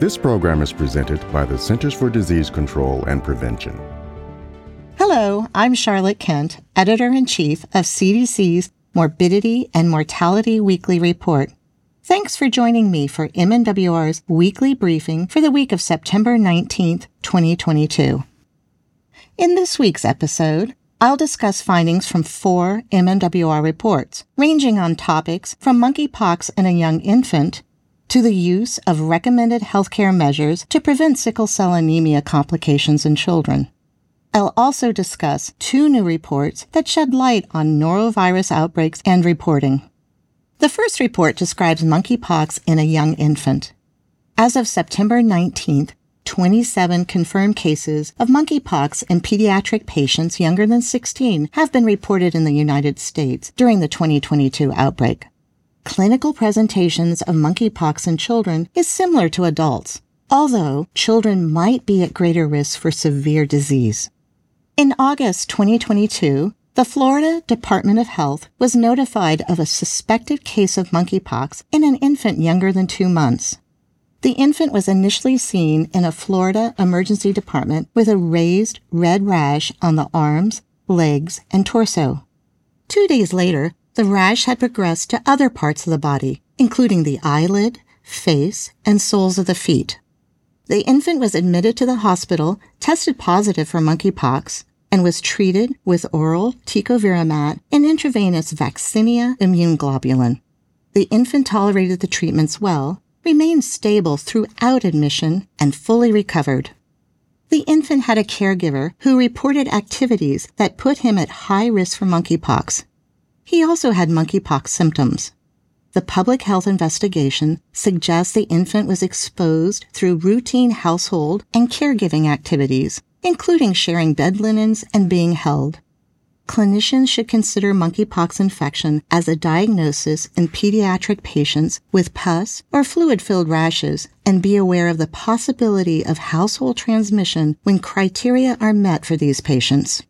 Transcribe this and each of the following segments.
This program is presented by the Centers for Disease Control and Prevention. Hello, I'm Charlotte Kent, Editor in Chief of CDC's Morbidity and Mortality Weekly Report. Thanks for joining me for MMWR's weekly briefing for the week of September 19th, 2022. In this week's episode, I'll discuss findings from four MMWR reports, ranging on topics from monkeypox in a young infant to the use of recommended healthcare measures to prevent sickle cell anemia complications in children. I'll also discuss two new reports that shed light on norovirus outbreaks and reporting. The first report describes monkeypox in a young infant. As of September 19th, 27 confirmed cases of monkeypox in pediatric patients younger than 16 have been reported in the United States during the 2022 outbreak clinical presentations of monkeypox in children is similar to adults, although children might be at greater risk for severe disease. In August 2022, the Florida Department of Health was notified of a suspected case of monkeypox in an infant younger than two months. The infant was initially seen in a Florida emergency department with a raised red rash on the arms, legs, and torso. Two days later, the rash had progressed to other parts of the body, including the eyelid, face, and soles of the feet. The infant was admitted to the hospital, tested positive for monkeypox, and was treated with oral tecovirimat and intravenous vaccinia immune globulin. The infant tolerated the treatments well, remained stable throughout admission, and fully recovered. The infant had a caregiver who reported activities that put him at high risk for monkeypox, he also had monkeypox symptoms. The public health investigation suggests the infant was exposed through routine household and caregiving activities, including sharing bed linens and being held. Clinicians should consider monkeypox infection as a diagnosis in pediatric patients with pus or fluid filled rashes and be aware of the possibility of household transmission when criteria are met for these patients.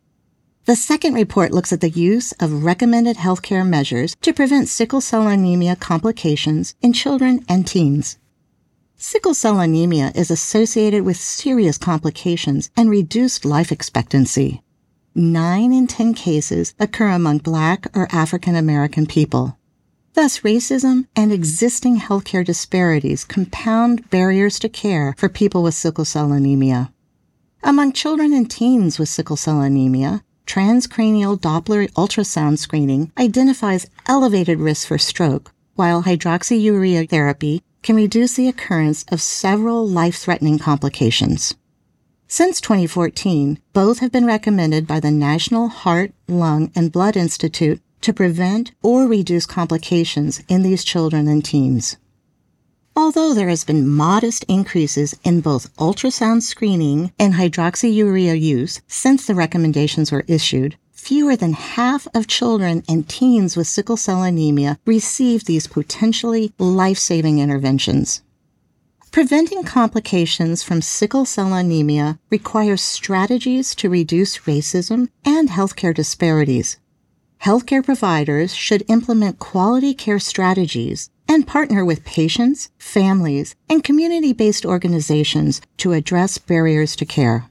The second report looks at the use of recommended healthcare measures to prevent sickle cell anemia complications in children and teens. Sickle cell anemia is associated with serious complications and reduced life expectancy. Nine in 10 cases occur among Black or African American people. Thus, racism and existing healthcare disparities compound barriers to care for people with sickle cell anemia. Among children and teens with sickle cell anemia, transcranial Doppler ultrasound screening identifies elevated risk for stroke, while hydroxyurea therapy can reduce the occurrence of several life-threatening complications. Since 2014, both have been recommended by the National Heart, Lung, and Blood Institute to prevent or reduce complications in these children and teens. Although there has been modest increases in both ultrasound screening and hydroxyurea use since the recommendations were issued, fewer than half of children and teens with sickle cell anemia receive these potentially life-saving interventions. Preventing complications from sickle cell anemia requires strategies to reduce racism and healthcare disparities. Healthcare providers should implement quality care strategies and partner with patients, families, and community-based organizations to address barriers to care.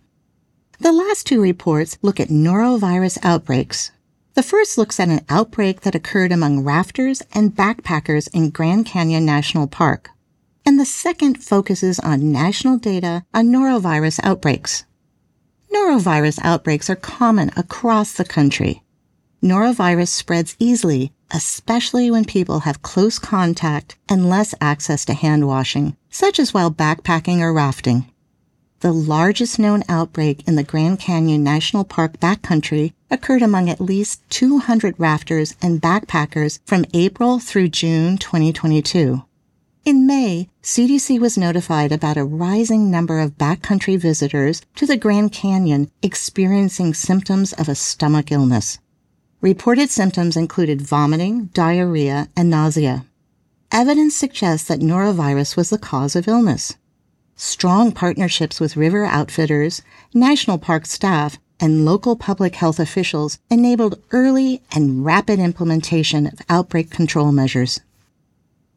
The last two reports look at norovirus outbreaks. The first looks at an outbreak that occurred among rafters and backpackers in Grand Canyon National Park. And the second focuses on national data on norovirus outbreaks. Norovirus outbreaks are common across the country. Norovirus spreads easily especially when people have close contact and less access to hand washing, such as while backpacking or rafting. The largest known outbreak in the Grand Canyon National Park backcountry occurred among at least 200 rafters and backpackers from April through June 2022. In May, CDC was notified about a rising number of backcountry visitors to the Grand Canyon experiencing symptoms of a stomach illness. Reported symptoms included vomiting, diarrhea, and nausea. Evidence suggests that norovirus was the cause of illness. Strong partnerships with river outfitters, national park staff, and local public health officials enabled early and rapid implementation of outbreak control measures.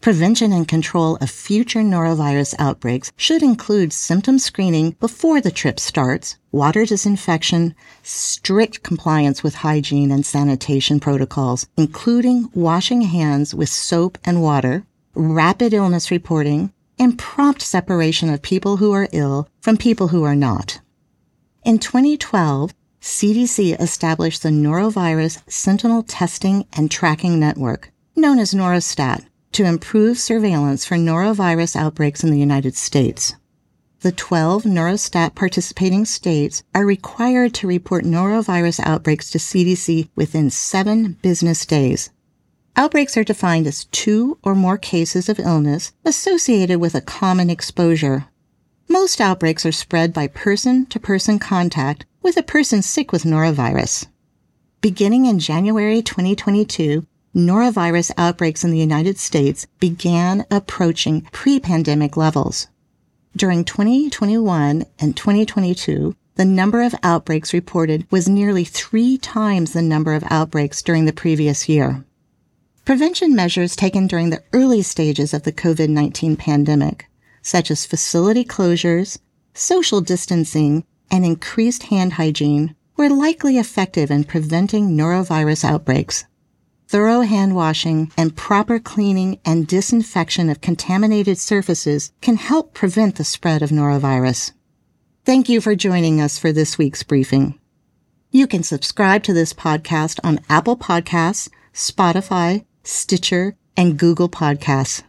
Prevention and control of future norovirus outbreaks should include symptom screening before the trip starts, water disinfection, strict compliance with hygiene and sanitation protocols, including washing hands with soap and water, rapid illness reporting, and prompt separation of people who are ill from people who are not. In 2012, CDC established the Norovirus Sentinel Testing and Tracking Network, known as Norostat, to improve surveillance for norovirus outbreaks in the United States. The 12 Norostat participating states are required to report norovirus outbreaks to CDC within seven business days. Outbreaks are defined as two or more cases of illness associated with a common exposure. Most outbreaks are spread by person to person contact with a person sick with norovirus. Beginning in January 2022, norovirus outbreaks in the United States began approaching pre-pandemic levels. During 2021 and 2022, the number of outbreaks reported was nearly three times the number of outbreaks during the previous year. Prevention measures taken during the early stages of the COVID-19 pandemic, such as facility closures, social distancing, and increased hand hygiene, were likely effective in preventing norovirus outbreaks. Thorough hand washing and proper cleaning and disinfection of contaminated surfaces can help prevent the spread of norovirus. Thank you for joining us for this week's briefing. You can subscribe to this podcast on Apple Podcasts, Spotify, Stitcher, and Google Podcasts.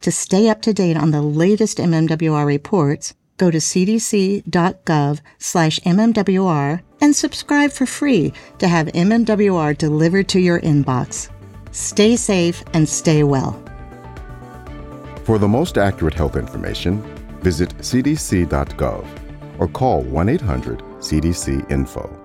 To stay up to date on the latest MMWR reports, go to cdc.gov slash MMWR and subscribe for free to have MMWR delivered to your inbox. Stay safe and stay well. For the most accurate health information, visit cdc.gov or call 1 800 CDC Info.